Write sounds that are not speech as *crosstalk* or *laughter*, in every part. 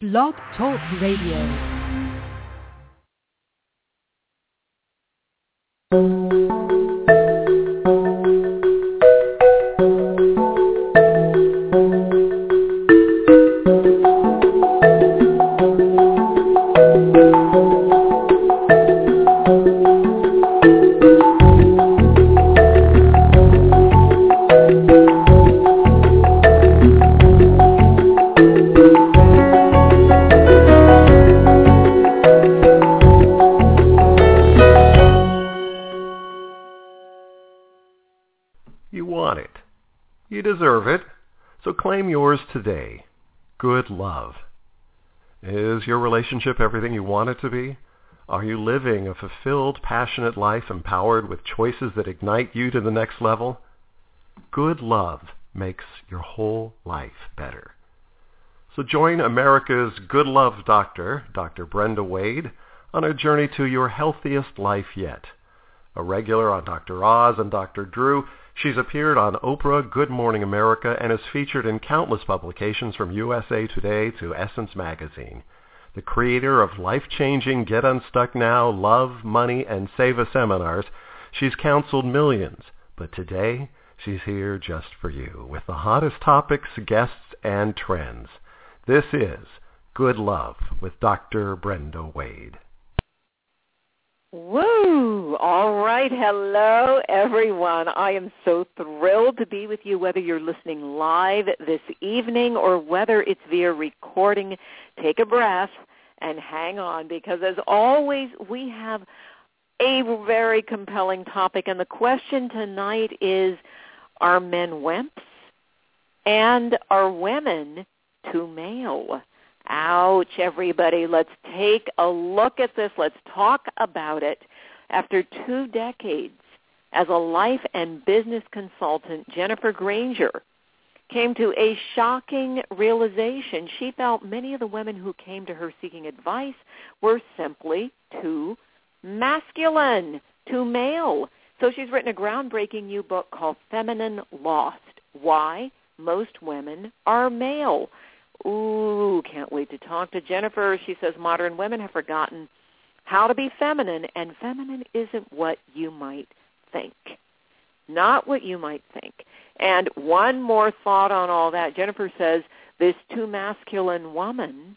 Blog Talk Radio. Relationship everything you want it to be? Are you living a fulfilled, passionate life empowered with choices that ignite you to the next level? Good love makes your whole life better. So join America's Good Love Doctor, Dr. Brenda Wade, on a journey to your healthiest life yet. A regular on Dr. Oz and Dr. Drew, she's appeared on Oprah, Good Morning America, and is featured in countless publications from USA Today to Essence Magazine. The creator of life-changing Get Unstuck Now, Love, Money, and Save a seminars, she's counseled millions. But today, she's here just for you with the hottest topics, guests, and trends. This is Good Love with Dr. Brenda Wade. Woo! All right. Hello, everyone. I am so thrilled to be with you, whether you're listening live this evening or whether it's via recording. Take a breath and hang on because, as always, we have a very compelling topic. And the question tonight is, are men wimps? And are women too male? Ouch, everybody. Let's take a look at this. Let's talk about it. After two decades as a life and business consultant, Jennifer Granger came to a shocking realization. She felt many of the women who came to her seeking advice were simply too masculine, too male. So she's written a groundbreaking new book called Feminine Lost. Why most women are male. Ooh, can't wait to talk to Jennifer. She says modern women have forgotten how to be feminine, and feminine isn't what you might think. Not what you might think. And one more thought on all that. Jennifer says this too masculine woman,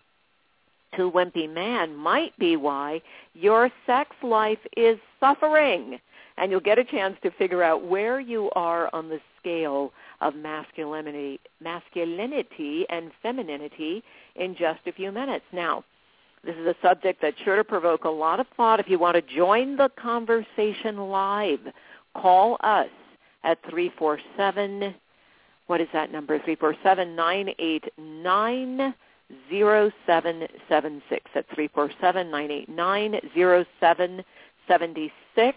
too wimpy man might be why your sex life is suffering. And you'll get a chance to figure out where you are on the scale of masculinity, masculinity and femininity in just a few minutes. Now, this is a subject that's sure to provoke a lot of thought. If you want to join the conversation live, call us at 347, what is that number? 347-989-0776. At 347-989-0776.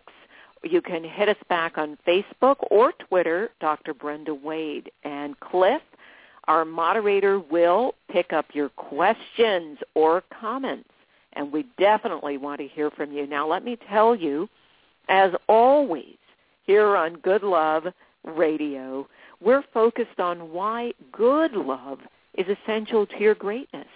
You can hit us back on Facebook or Twitter, Dr. Brenda Wade. And Cliff, our moderator, will pick up your questions or comments. And we definitely want to hear from you. Now, let me tell you, as always, here on Good Love Radio, we're focused on why good love is essential to your greatness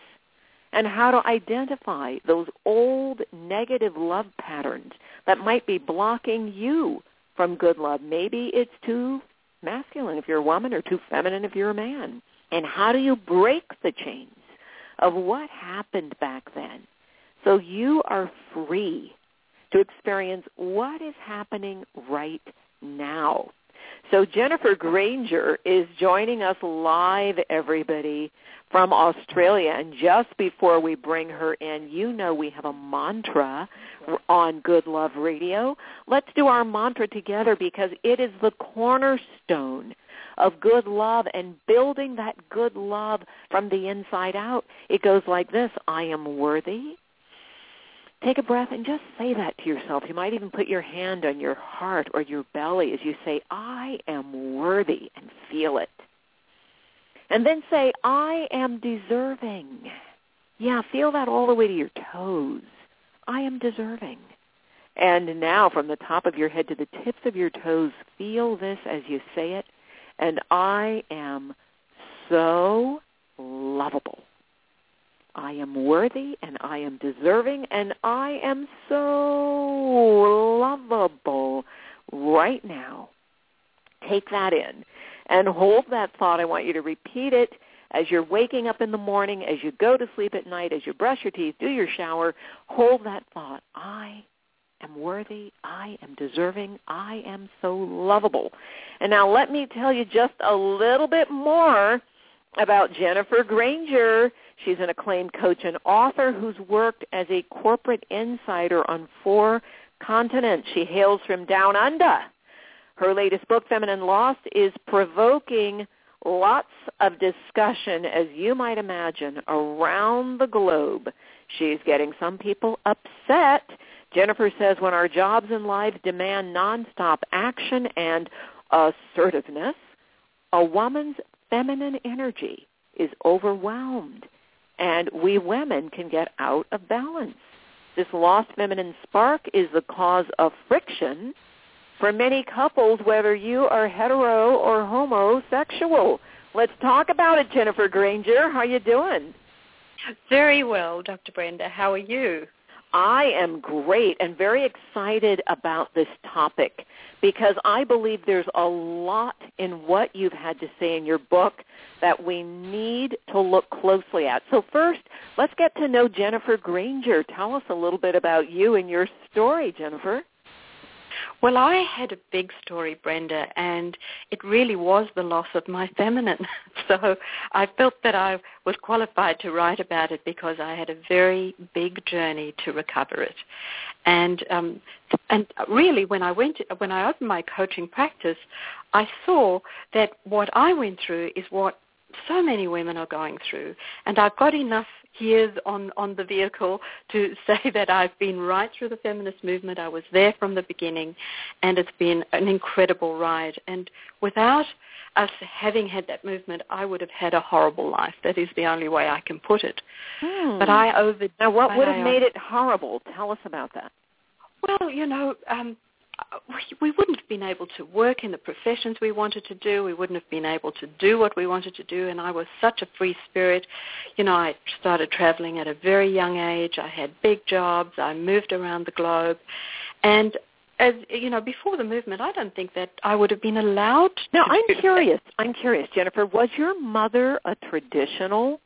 and how to identify those old negative love patterns that might be blocking you from good love. Maybe it's too masculine if you're a woman or too feminine if you're a man. And how do you break the chains of what happened back then so you are free to experience what is happening right now? So Jennifer Granger is joining us live, everybody, from Australia. And just before we bring her in, you know we have a mantra on Good Love Radio. Let's do our mantra together because it is the cornerstone of good love and building that good love from the inside out. It goes like this, I am worthy. Take a breath and just say that to yourself. You might even put your hand on your heart or your belly as you say, I am worthy and feel it. And then say, I am deserving. Yeah, feel that all the way to your toes. I am deserving. And now from the top of your head to the tips of your toes, feel this as you say it. And I am so lovable. I am worthy and I am deserving and I am so lovable right now. Take that in and hold that thought. I want you to repeat it as you're waking up in the morning, as you go to sleep at night, as you brush your teeth, do your shower. Hold that thought. I am worthy. I am deserving. I am so lovable. And now let me tell you just a little bit more about Jennifer Granger. She's an acclaimed coach and author who's worked as a corporate insider on four continents. She hails from down under. Her latest book, Feminine Lost, is provoking lots of discussion, as you might imagine, around the globe. She's getting some people upset. Jennifer says when our jobs and lives demand nonstop action and assertiveness, a woman's feminine energy is overwhelmed and we women can get out of balance. This lost feminine spark is the cause of friction for many couples, whether you are hetero or homosexual. Let's talk about it, Jennifer Granger. How you doing? Very well, Dr. Brenda. How are you? I am great and very excited about this topic because I believe there's a lot in what you've had to say in your book that we need to look closely at. So first, let's get to know Jennifer Granger. Tell us a little bit about you and your story, Jennifer. Well, I had a big story, Brenda, and it really was the loss of my feminine. *laughs* So I felt that I was qualified to write about it because I had a very big journey to recover it. And um, and really, when I went, to, when I opened my coaching practice, I saw that what I went through is what so many women are going through, and I've got enough years on, on the vehicle to *laughs* say that I've been right through the feminist movement. I was there from the beginning, and it's been an incredible ride. And without us having had that movement, I would have had a horrible life. That is the only way I can put it. Hmm. But I over. Now, what would have made it horrible? Tell us about that. Well, you know, um, we, wouldn't have been able to work in the professions we wanted to do. We wouldn't have been able to do what we wanted to do. And I was such a free spirit. You know, I started traveling at a very young age. I had big jobs. I moved around the globe. And as you know, before the movement, I don't think that I would have been allowed. Now, I'm curious. That. I'm curious, Jennifer. Was your mother a traditional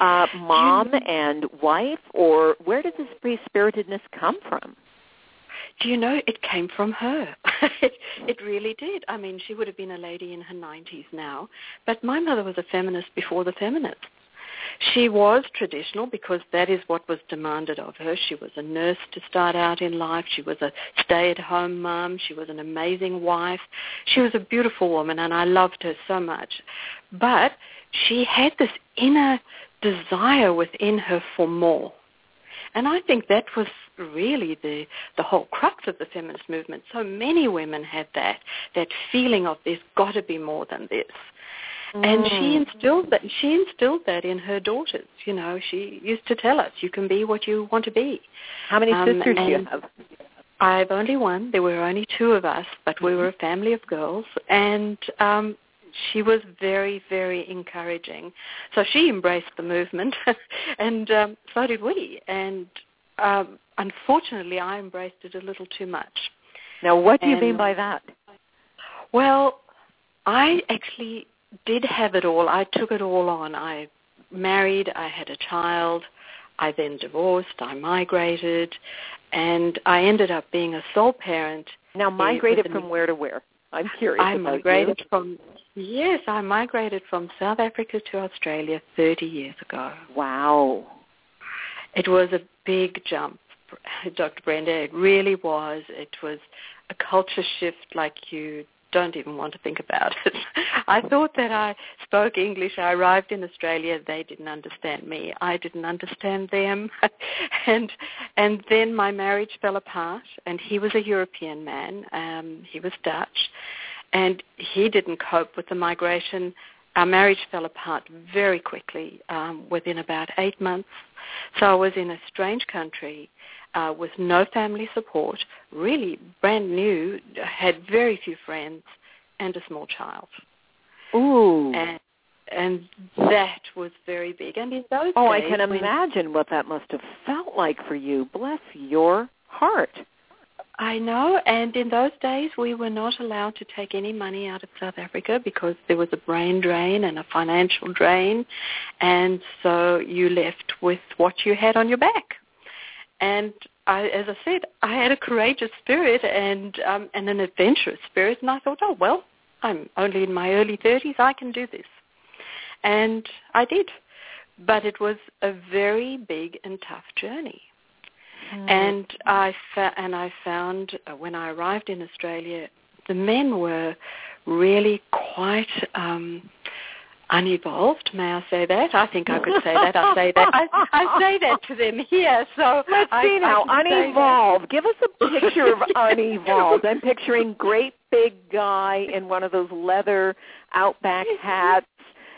uh, mom you know, and wife, or where did this free spiritedness come from? Do you know, it came from her. *laughs* it, it really did. I mean, she would have been a lady in her 90s now, but my mother was a feminist before the feminists. She was traditional because that is what was demanded of her. She was a nurse to start out in life. She was a stay-at-home mom. She was an amazing wife. She was a beautiful woman, and I loved her so much. But she had this inner desire within her for more. And I think that was really the, the whole crux of the feminist movement. So many women had that, that feeling of there's got to be more than this. Mm. And she mm. instilled that. She instilled that in her daughters. You know, she used to tell us, "You can be what you want to be." How many um, sisters do you have? I've only one. There were only two of us, but we were a family of girls, and um, she was very, very encouraging. So she embraced the movement, *laughs* and um, so did we. And um, unfortunately, I embraced it a little too much. Now, what do and, you mean by that? Well, I actually did have it all. I took it all on. I married. I had a child. I then divorced. I migrated, and I ended up being a sole parent. Now, migrated from where to where? I'm curious. I migrated you. from Yes, I migrated from South Africa to Australia 30 years ago. Wow. It was a big jump, Dr. Brenda. It really was. It was a culture shift like you don't even want to think about *laughs* it. I thought that I spoke English. I arrived in Australia. They didn't understand me. I didn't understand them. *laughs* and and then my marriage fell apart. And he was a European man. Um, he was Dutch and he didn't cope with the migration. Our marriage fell apart very quickly um, within about eight months. So I was in a strange country uh, with no family support, really brand new, had very few friends, and a small child. Ooh. And and that was very big. And in those oh, I can imagine what that must have felt like for you. Bless your heart. I know, and in those days we were not allowed to take any money out of South Africa because there was a brain drain and a financial drain, and so you left with what you had on your back. And I, as I said, I had a courageous spirit and um, and an adventurous spirit, and I thought, oh well, I'm only in my early thirties, I can do this, and I did. But it was a very big and tough journey. And I fa- and I found uh, when I arrived in Australia, the men were really quite um, unevolved. May I say that? I think I could say that. I say that. I, *laughs* I say that to them here. So Let's I, see now. Unevolved. Give us a picture of *laughs* unevolved. I'm picturing great big guy in one of those leather outback *laughs* hats,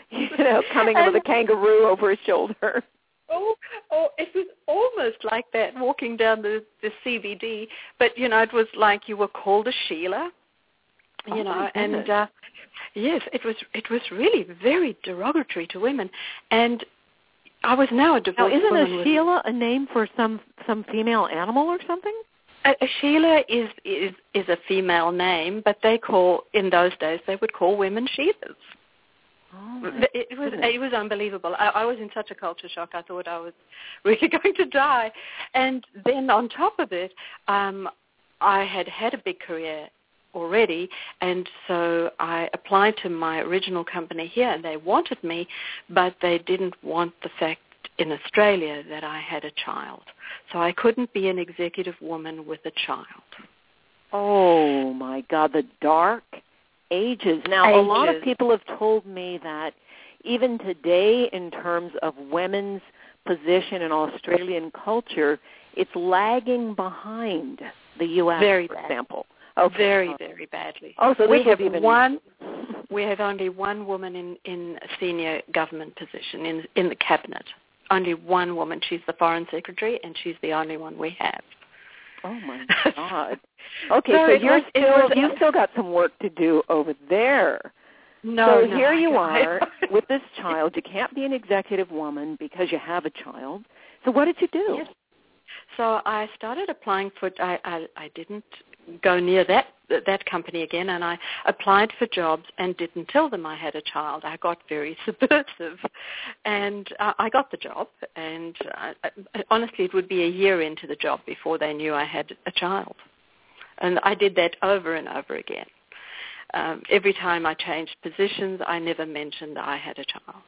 you know, coming in with a kangaroo over his shoulder. Oh, oh, it was almost like that walking down the the CBD, but you know, it was like you were called a Sheila, you Oh, know, and uh, yes, it was it was really very derogatory to women, and I was now a Now, divorced isn't woman a with- Sheila a name for some some female animal or something? A, a Sheila is is is a female name, but they call in those days they would call women Sheilas. Oh, It, it was goodness. it was unbelievable. I, I was in such a culture shock. I thought I was *laughs* really going to die. And then on top of it, um, I had had a big career already, and so I applied to my original company here, and they wanted me, but they didn't want the fact in Australia that I had a child. So I couldn't be an executive woman with a child. Oh my God, the dark ages. Now, a lot of people have told me that even today, in terms of women's position in Australian culture, it's lagging behind the U.S. Very for bad. example. Okay. Very, very badly. Oh, so we have even one. *laughs* We have only one woman in in a senior government position in in the cabinet. Only one woman. She's the foreign secretary, and she's the only one we have. Oh my *laughs* God. Okay, So you're still you've still got some work to do over there. No, so no, here you *laughs* are with this child. You can't be an executive woman because you have a child. So what did you do? Yes. So I started applying for. I, I I didn't go near that that company again, and I applied for jobs and didn't tell them I had a child. I got very *laughs* subversive, and uh, I got the job. And uh, I, honestly, it would be a year into the job before they knew I had a child, and I did that over and over again. Um, every time I changed positions, I never mentioned I had a child.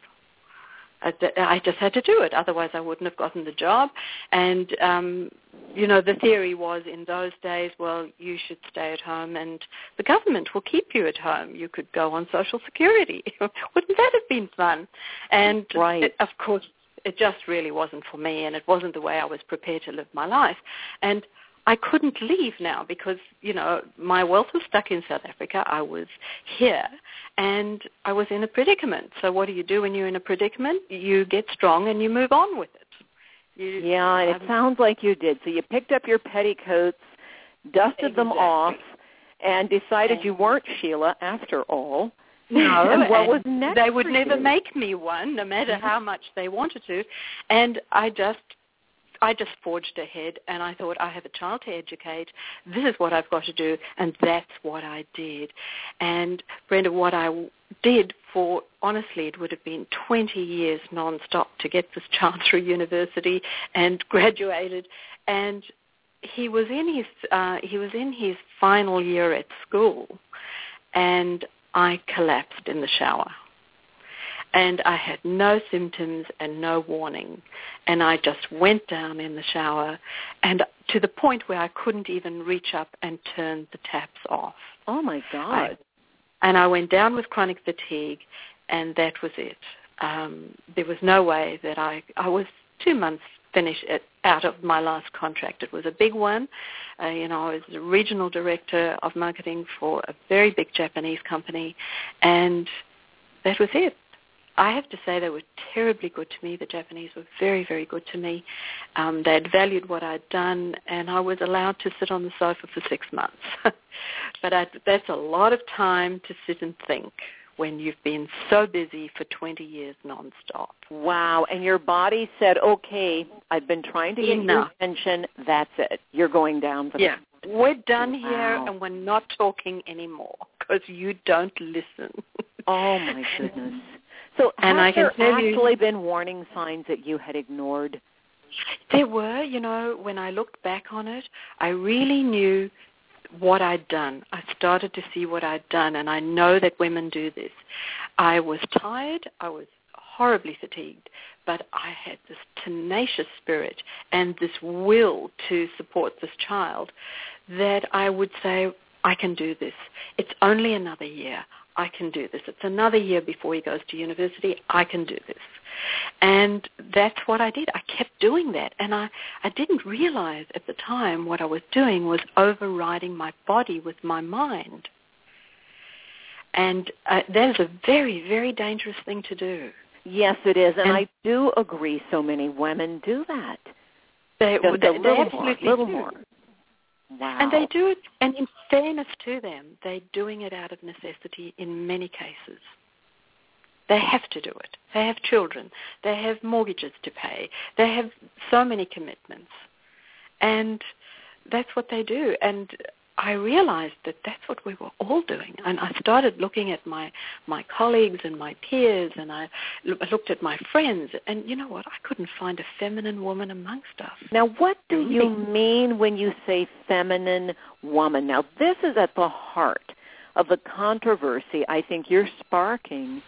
I, I just had to do it. Otherwise, I wouldn't have gotten the job. And um, you know, the theory was in those days, well, you should stay at home, and the government will keep you at home. You could go on Social Security. *laughs* wouldn't that have been fun? And Right. it, of course, it just really wasn't for me, and it wasn't the way I was prepared to live my life. And I couldn't leave now because, you know, my wealth was stuck in South Africa. I was here and I was in a predicament. So what do you do when you're in a predicament? You get strong and you move on with it. You, Yeah, and it um, sounds like you did. So you picked up your petticoats, dusted them off, and decided you weren't Sheila after all. *laughs* No, *laughs* and what and was next? They would never you? make me one, no matter how much they wanted to. And I just, I just forged ahead, and I thought I have a child to educate. This is what I've got to do, and that's what I did. And Brenda, what I did for honestly, it would have been 20 years non-stop to get this child *laughs* through university and graduated, and he was in his uh, he was in his final year at school, and I collapsed in the shower. And I had no symptoms and no warning. And I just went down in the shower and to the point where I couldn't even reach up and turn the taps off. Oh my God. And I went down with chronic fatigue and that was it. Um, there was no way that I, I was two months finished it, out of my last contract. It was a big one. Uh, you know, I was the regional director of marketing for a very big Japanese company, and that was it. I have to say they were terribly good to me. The Japanese were very, very good to me. Um, they had valued what I'd done, and I was allowed to sit on the sofa for six months. *laughs* but I, that's a lot of time to sit and think when you've been so busy for 20 years nonstop. Wow. And your body said, okay, I've been trying to get your attention. That's it. You're going down for Yeah. We're done here and we're not talking anymore because you don't listen. Oh, my *laughs* goodness. So And have I can there tell you- actually been warning signs that you had ignored? There were, you know, when I looked back on it, I really knew what I'd done. I started to see what I'd done, and I know that women do this. I was tired, I was horribly fatigued, but I had this tenacious spirit and this will to support this child that I would say, I can do this. It's only another year. I can do this. It's another year before he goes to university. I can do this. And that's what I did. I kept doing that. And I, I didn't realize at the time what I was doing was overriding my body with my mind. And uh, that is a very, very dangerous thing to do. Yes, it is. And, And- I do agree so many women do that. They, they, a they little more, little do. more. Wow. And they do it, and in fairness to them, they're doing it out of necessity in many cases. They have to do it. They have children. They have mortgages to pay. They have so many commitments. And that's what they do. And I realized that that's what we were all doing. And I started looking at my, my colleagues and my peers, and I looked at my friends. And you know what? I couldn't find a feminine woman amongst us. Now, what do mm-hmm. you mean when you say feminine woman? Now, this is at the heart of the controversy I think you're sparking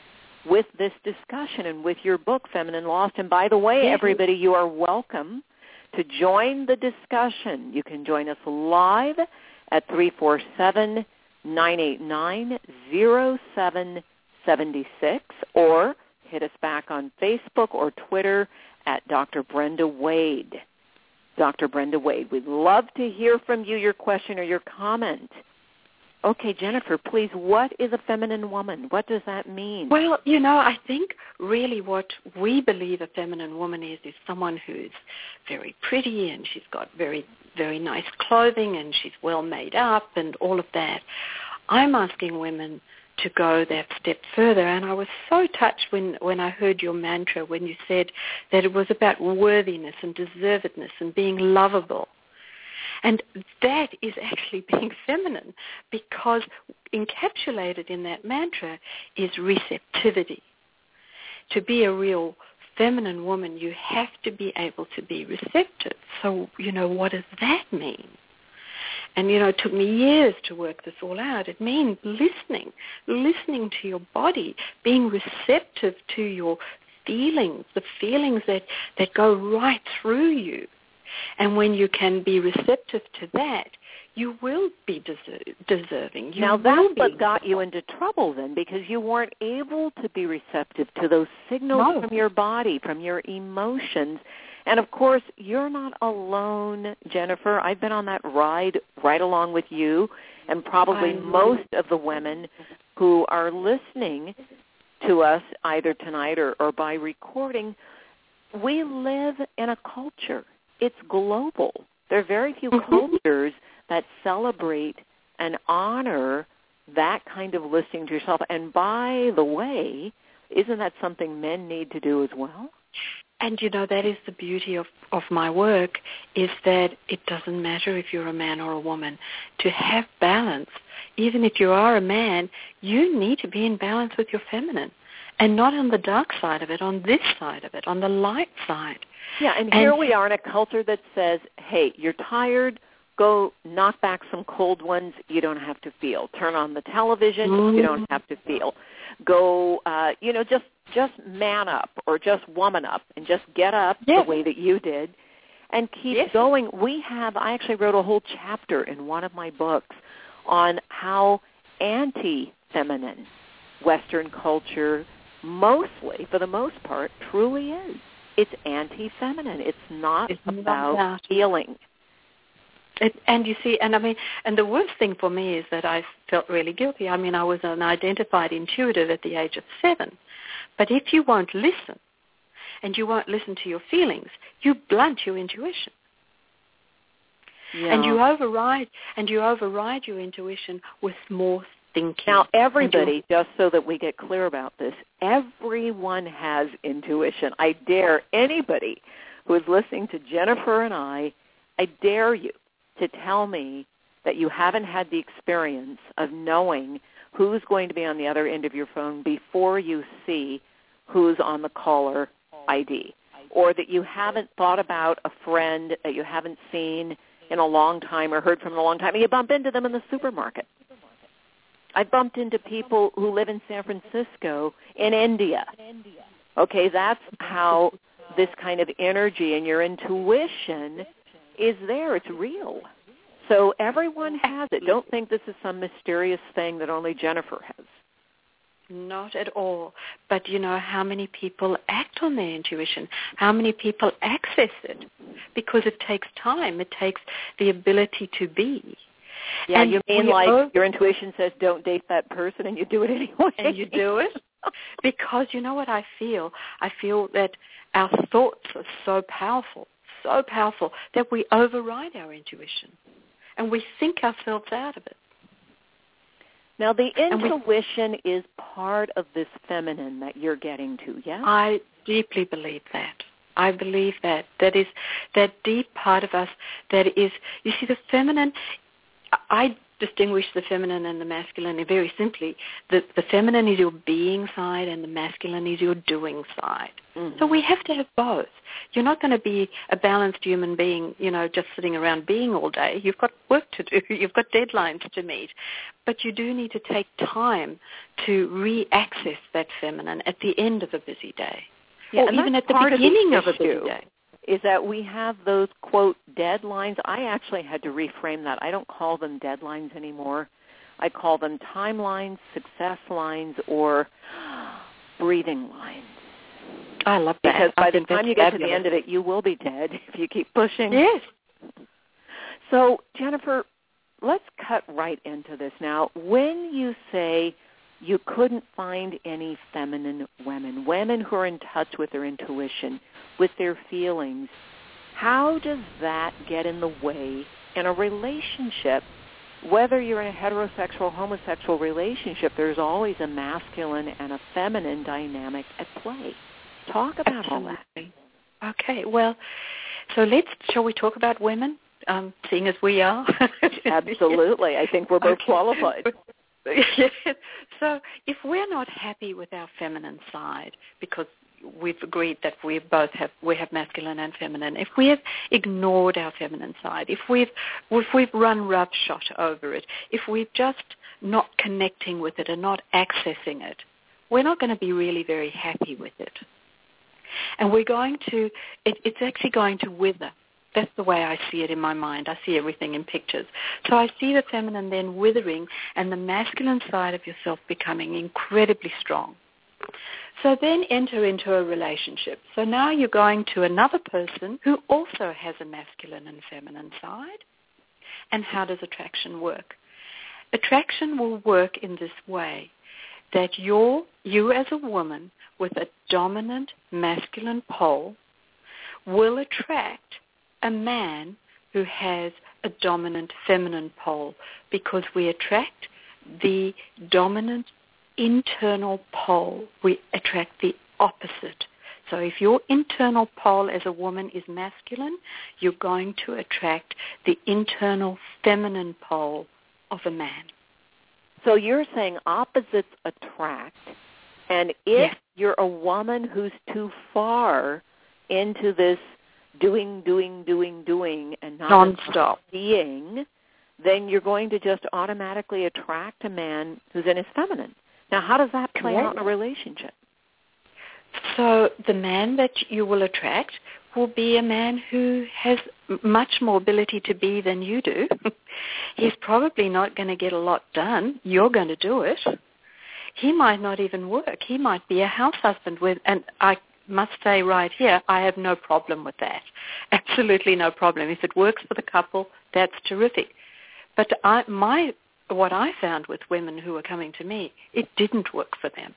with this discussion and with your book, Feminine Lost. And by the way, everybody, you are welcome to join the discussion. You can join us live at 347-989-0776 or hit us back on Facebook or Twitter at Dr. Brenda Wade. Dr. Brenda Wade. We'd love to hear from you, your question or your comment. Okay, Jennifer, please, what is a feminine woman? What does that mean? Well, you know, I think really what we believe a feminine woman is is someone who's very pretty and she's got very very nice clothing and she's well made up and all of that. I'm asking women to go that step further and I was so touched when when I heard your mantra when you said that it was about worthiness and deservedness and being lovable. And that is actually *laughs* being feminine because encapsulated in that mantra is receptivity. To be a real feminine woman, you have to be able to be receptive. So, you know, what does that mean? And, you know, it took me years to work this all out. It means listening, listening to your body, being receptive to your feelings, the feelings that, that go right through you. And when you can be receptive to that, you will be deser- deserving. You now that's be what got you into trouble then because you weren't able to be receptive to those signals No. from your body, from your emotions. And of course, you're not alone, Jennifer. I've been on that ride right along with you and probably most of the women who are listening to us either tonight or, or by recording. We live in a culture. It's global. There are very few Mhm. cultures that celebrate and honor that kind of listening to yourself. And by the way, isn't that something men need to do as well? And you know that is the beauty of of my work is that it doesn't matter if you're a man or a woman. To have balance, even if you are a man, you need to be in balance with your feminine, and not on the dark side of it, on this side of it, on the light side. Yeah, and And- here we are in a culture that says, "Hey, you're tired. Go knock back some cold ones. You don't have to feel. Turn on the television. You don't have to feel. Go, uh, you know, just just man up or just woman up and just get up Yes. the way that you did, and keep Yes. going. We have. I actually wrote a whole chapter in one of my books on how anti-feminine Western culture, mostly for the most part, truly is. It's anti-feminine. It's not It's about about- feeling. It, and you see, and I mean, and the worst thing for me is that I felt really guilty. I mean, I was an identified intuitive at the age of seven. But if you won't listen, and you won't listen to your feelings, you blunt your intuition. Yeah. and you override and you override your intuition with more thinking. Now, everybody, just so that we get clear about this, everyone has intuition. I dare anybody who is listening to Jennifer and I, I dare you to tell me that you haven't had the experience of knowing who's going to be on the other end of your phone before you see who's on the caller ID or that you haven't thought about a friend that you haven't seen in a long time or heard from in a long time and you bump into them in the supermarket. I bumped into people who live in San Francisco in India. Okay, that's how this kind of energy and your intuition is there. It's real. So everyone has it. Don't think this is some mysterious thing that only Jennifer has. Not at all. But you know how many people act on their intuition? How many people access it? Because it takes time. It takes the ability to be. Yeah, And you mean like all- your intuition says don't date that person and you do it anyway. and you do it *laughs* because you know what I feel? I feel that our thoughts are so powerful, so powerful that we override our intuition and we think ourselves out of it. Now the And we- intuition is part of this feminine that you're getting to, yeah? I deeply believe that. I believe that. That is that deep part of us that is, you see, the feminine, I distinguish the feminine and the masculine very simply. The, the feminine is your being side and the masculine is your doing side. Mhm. So we have to have both. You're not going to be a balanced human being, you know, just sitting around being all day. You've got work to do. *laughs* You've got deadlines to meet. But you do need to take time to re-access that feminine at the end of a busy day. Yeah, or even at the part of beginning of a busy day. Is that we have those quote deadlines. I actually had to reframe that. I don't call them deadlines anymore. I call them timelines, success lines, or breathing lines. I love that. Because by the time you get to the end of it, you will be dead *laughs* if you keep pushing. Yes. So, Jennifer, let's cut right into this now. When you say you couldn't find any feminine women, women who are in touch with their intuition, with their feelings, how does that get in the way in a relationship? Whether you're in a heterosexual, homosexual relationship, there's always a masculine and a feminine dynamic at play. Talk about all that. Okay. Well, so let's. Shall we talk about women? Um, seeing as we are. *laughs* Absolutely. I think we're both Okay. qualified. *laughs* So if we're not happy with our feminine side because we've agreed that we both have we have masculine and feminine, if we have ignored our feminine side, if we've if we've run roughshod over it, if we're just not connecting with it and not accessing it, we're not going to be really very happy with it. And we're going to, it, it's actually going to wither. That's the way I see it in my mind. I see everything in pictures. So I see the feminine then withering and the masculine side of yourself becoming incredibly strong. So then enter into a relationship. So now you're going to another person who also has a masculine and feminine side. And how does attraction work? Attraction will work in this way that you're, you as a woman with a dominant masculine pole will attract a man who has a dominant feminine pole because we attract the dominant internal pole. We attract the opposite. So if your internal pole as a woman is masculine, you're going to attract the internal feminine pole of a man. So you're saying opposites attract, and if you're a woman who's too far into this doing, doing, doing, doing, and not Nonstop. being, then you're going to just automatically attract a man who's in his feminine. Now, how does that play out in a relationship? So the man that you will attract will be a man who has much more ability to be than you do. *laughs* He's probably not going to get a lot done. You're going to do it. He might not even work. He might be a house husband with, and I must say right here, I have no problem with that. *laughs* Absolutely no problem. If it works for the couple, that's terrific. But I, my, what I found with women who were coming to me, it didn't work for them.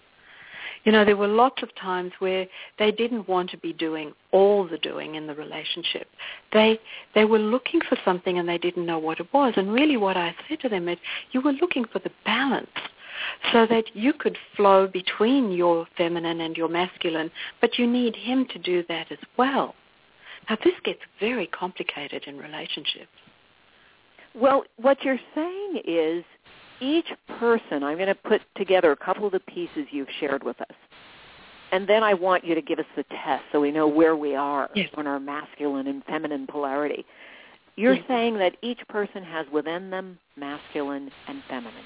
You know, there were lots of times where they didn't want to be doing all the doing in the relationship. They they were looking for something and they didn't know what it was. And really what I said to them is you were looking for the balance so that you could flow between your feminine and your masculine, but you need him to do that as well. Now this gets very complicated in relationships. Well, what you're saying is each person, I'm going to put together a couple of the pieces you've shared with us. And then I want you to give us the test so we know where we are yes. on our masculine and feminine polarity. You're yes. saying that each person has within them masculine and feminine.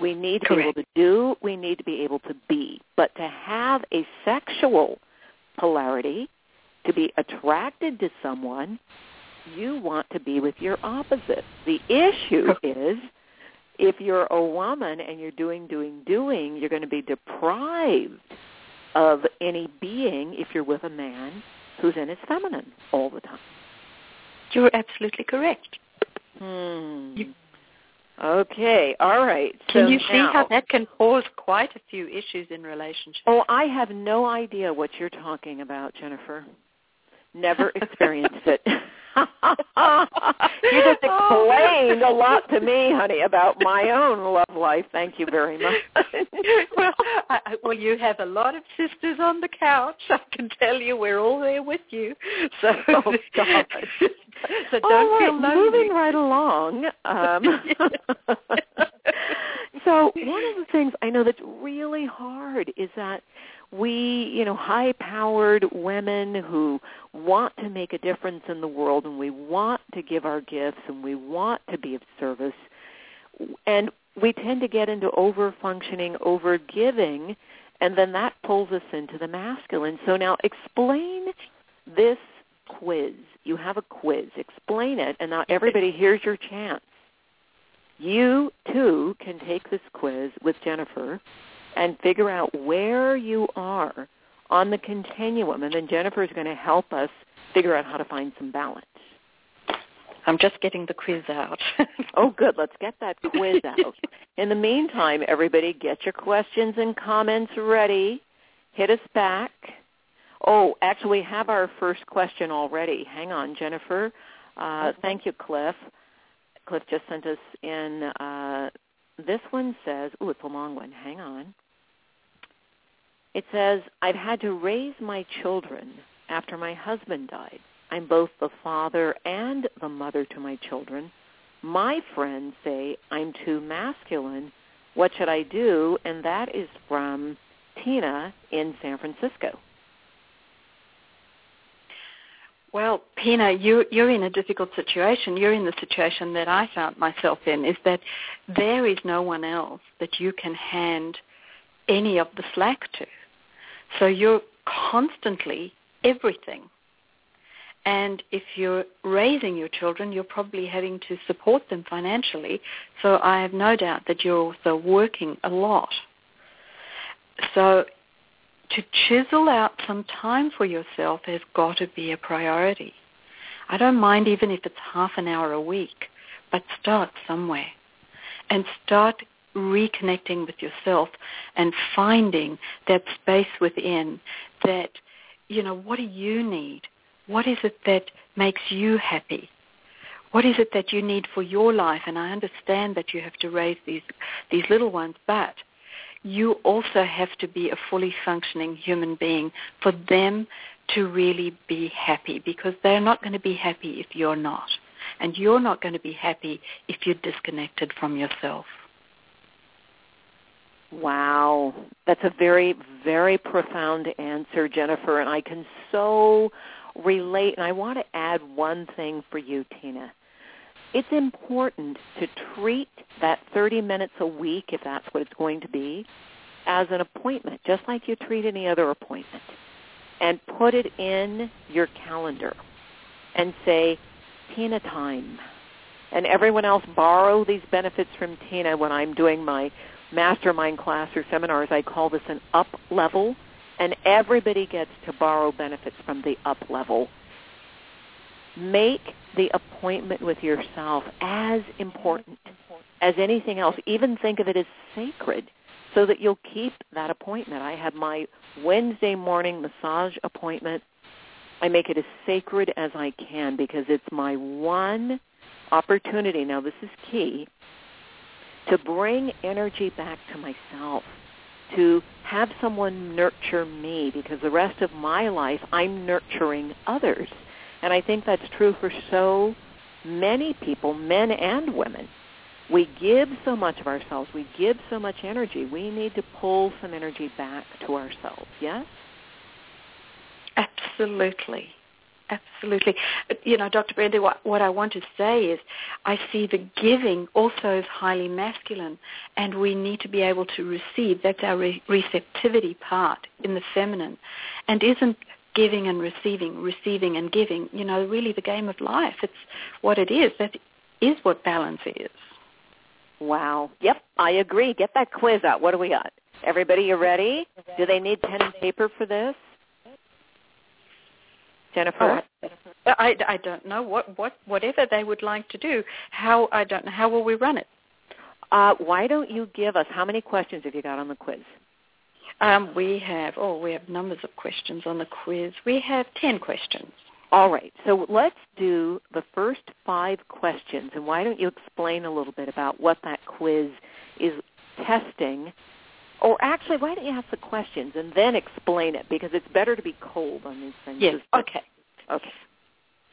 We need to Correct. be able to do, we need to be able to be. But to have a sexual polarity, to be attracted to someone, you want to be with your opposite. The issue is if you're a woman and you're doing, doing, doing, you're going to be deprived of any being if you're with a man who's in his feminine all the time. You're absolutely correct. Hmm. You, okay, all right. Can so you see now, how that can cause quite a few issues in relationships? Oh, I have no idea what you're talking about, Jennifer. Never *laughs* experienced it. *laughs* you just explained a lot to me, honey, about my own love life. Thank you very much. *laughs* well, I, well, you have a lot of sisters on the couch. I can tell you, we're all there with you. So, *laughs* oh, God. *laughs* so don't all right, feel lonely. Moving right along. Um, so one of the things I know that's really hard is that we, you know, high-powered women who want to make a difference in the world and we want to give our gifts and we want to be of service and we tend to get into over-functioning, over-giving and then that pulls us into the masculine. So now explain this quiz. You have a quiz. Explain it and now everybody here's your chance. You too can take this quiz with Jennifer and figure out where you are on the continuum. And then Jennifer is going to help us figure out how to find some balance. I'm just getting the quiz out. *laughs* oh, good. Let's get that quiz out. In the meantime, everybody get your questions and comments ready. Hit us back. Oh, actually, we have our first question already. Hang on, Jennifer. Uh, thank you, Cliff. Cliff just sent us in. Uh, this one says, oh, it's a long one. Hang on. It says, I've had to raise my children after my husband died. I'm both the father and the mother to my children. My friends say I'm too masculine. What should I do? And that is from Tina in San Francisco. Well, Tina, you, you're in a difficult situation. You're in the situation that I found myself in, is that there is no one else that you can hand any of the slack to. So you're constantly everything. And if you're raising your children, you're probably having to support them financially. So I have no doubt that you're also working a lot. So to chisel out some time for yourself has got to be a priority. I don't mind even if it's half an hour a week, but start somewhere. And start reconnecting with yourself and finding that space within that, you know, what do you need? What is it that makes you happy? What is it that you need for your life? And I understand that you have to raise these, these little ones, but you also have to be a fully functioning human being for them to really be happy because they're not going to be happy if you're not. And you're not going to be happy if you're disconnected from yourself. Wow. That's a very, very profound answer, Jennifer, and I can so relate. And I want to add one thing for you, Tina. It's important to treat that 30 minutes a week, if that's what it's going to be, as an appointment, just like you treat any other appointment. And put it in your calendar and say, Tina time. And everyone else borrow these benefits from Tina when I'm doing my mastermind class or seminars, I call this an up level, and everybody gets to borrow benefits from the up level. Make the appointment with yourself as important as anything else. Even think of it as sacred. so that you'll keep that appointment. I have my Wednesday morning massage appointment. I make it as sacred as I can because it's my one opportunity. Now this is key to bring energy back to myself, to have someone nurture me because the rest of my life I'm nurturing others. And I think that's true for so many people, men and women. We give so much of ourselves. We give so much energy. We need to pull some energy back to ourselves. Yes? Absolutely. Absolutely. You know, Dr. Brenda, what, what I want to say is I see the giving also as highly masculine, and we need to be able to receive. That's our re- receptivity part in the feminine. And isn't giving and receiving, receiving and giving, you know, really the game of life? It's what it is. That is what balance is. Wow. Yep, I agree. Get that quiz out. What do we got? Everybody, you ready? Do they need pen and paper for this? Jennifer? Oh, I, I don't know what what whatever they would like to do. How I don't know. How will we run it? Uh, why don't you give us how many questions have you got on the quiz? Um, we have oh we have numbers of questions on the quiz. We have ten questions. All right. So let's do the first five questions, and why don't you explain a little bit about what that quiz is testing? Or actually, why don't you ask the questions and then explain it? Because it's better to be cold on these things. Yes. Okay. Okay.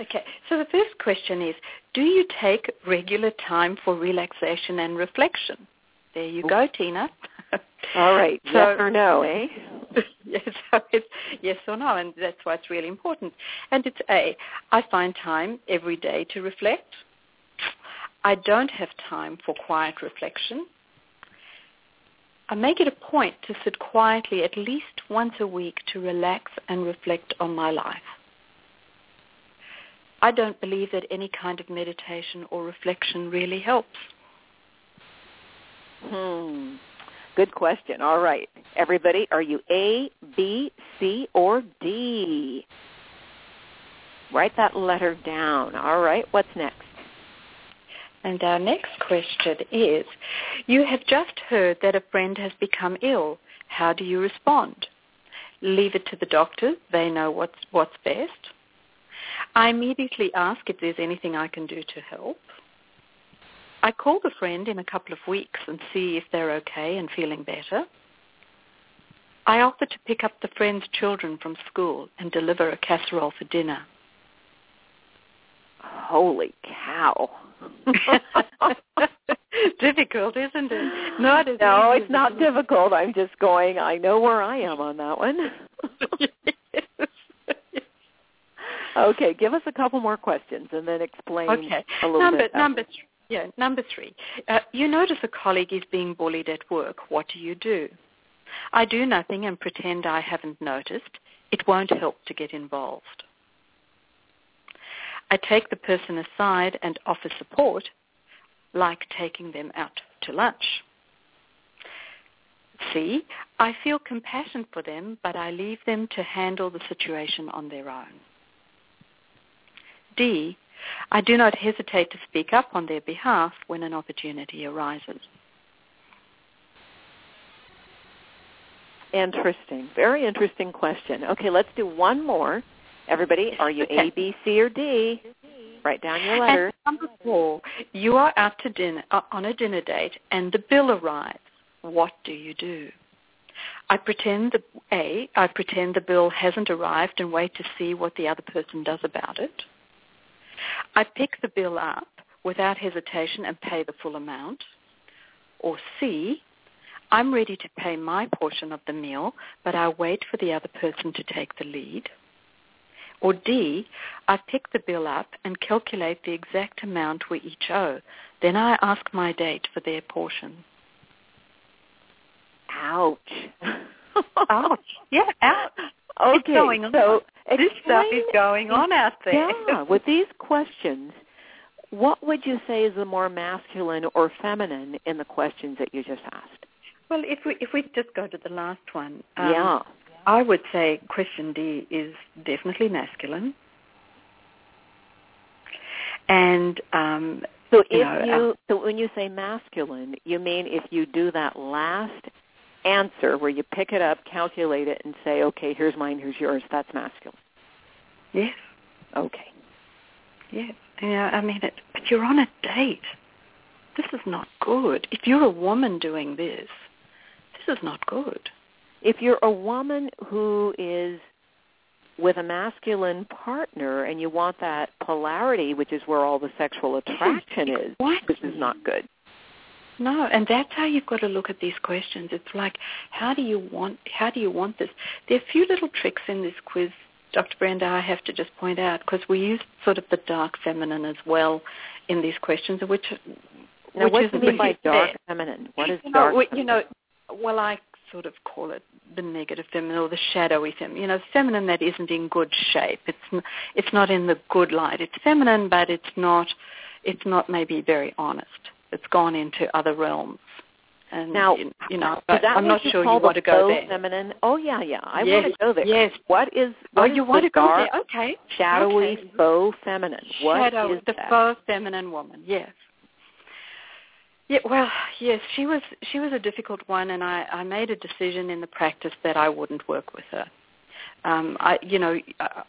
Okay. So the first question is, do you take regular time for relaxation and reflection? There you Ooh. go, Tina. *laughs* All right. *laughs* So, yes or no, eh? *laughs* yes, so yes or no, and that's why it's really important. And it's A. I find time every day to reflect. I don't have time for quiet reflection. I make it a point to sit quietly at least once a week to relax and reflect on my life. I don't believe that any kind of meditation or reflection really helps. Hmm. Good question. All right. Everybody, are you A, B, C, or D? Write that letter down. All right. What's next? And our next question is, you have just heard that a friend has become ill. How do you respond? Leave it to the doctors. They know what's, what's best. I immediately ask if there's anything I can do to help. I call the friend in a couple of weeks and see if they're okay and feeling better. I offer to pick up the friend's children from school and deliver a casserole for dinner. Holy cow. *laughs* difficult, isn't it? Not as no, it's not difficult. I'm just going, I know where I am on that one. *laughs* okay, give us a couple more questions and then explain okay. a little number, bit. Number three. Yeah, number three. Uh, you notice a colleague is being bullied at work. What do you do? I do nothing and pretend I haven't noticed. It won't help to get involved. I take the person aside and offer support, like taking them out to lunch. C, I feel compassion for them, but I leave them to handle the situation on their own. D, I do not hesitate to speak up on their behalf when an opportunity arises. Interesting. Very interesting question. Okay, let's do one more. Everybody, are you A, B, C, or D? Write down your letter. And number four, you are out to dinner uh, on a dinner date, and the bill arrives. What do you do? I pretend the A, I pretend the bill hasn't arrived and wait to see what the other person does about it. I pick the bill up without hesitation and pay the full amount. Or C, I'm ready to pay my portion of the meal, but I wait for the other person to take the lead. Or D, I pick the bill up and calculate the exact amount we each owe. Then I ask my date for their portion. Ouch. *laughs* ouch. Yeah, ouch. Okay, it's going on. so this stuff is going on out there. Yeah, with these questions, what would you say is the more masculine or feminine in the questions that you just asked? Well, if we if we just go to the last one, um, yeah, I would say question D is definitely masculine. And um, so you if know, you uh, so when you say masculine, you mean if you do that last answer where you pick it up, calculate it, and say, okay, here's mine, here's yours. That's masculine. Yes. Okay. Yes. Yeah, I mean, it, but you're on a date. This is not good. If you're a woman doing this, this is not good. If you're a woman who is with a masculine partner and you want that polarity, which is where all the sexual attraction is, exactly. this is not good. No, and that's how you've got to look at these questions. It's like, how do you want? How do you want this? There are a few little tricks in this quiz, Dr. Brenda. I have to just point out because we use sort of the dark feminine as well in these questions, which now, which what do you mean by dark feminine? What is you dark? Know, you know, well, I sort of call it the negative feminine or the shadowy feminine. You know, feminine that isn't in good shape. It's it's not in the good light. It's feminine, but it's not it's not maybe very honest. It's gone into other realms. And Now, you know, I'm not sure you want to go there. feminine? Oh yeah, yeah. I Yes, want to go there. yes. What is Oh, what is you want to go there? Okay. shadowy Okay. faux feminine? What Shadow, is the that? faux feminine woman. Yes. Yeah, well, yes, she was she was a difficult one, and I, I made a decision in the practice that I wouldn't work with her. Um, I, you know,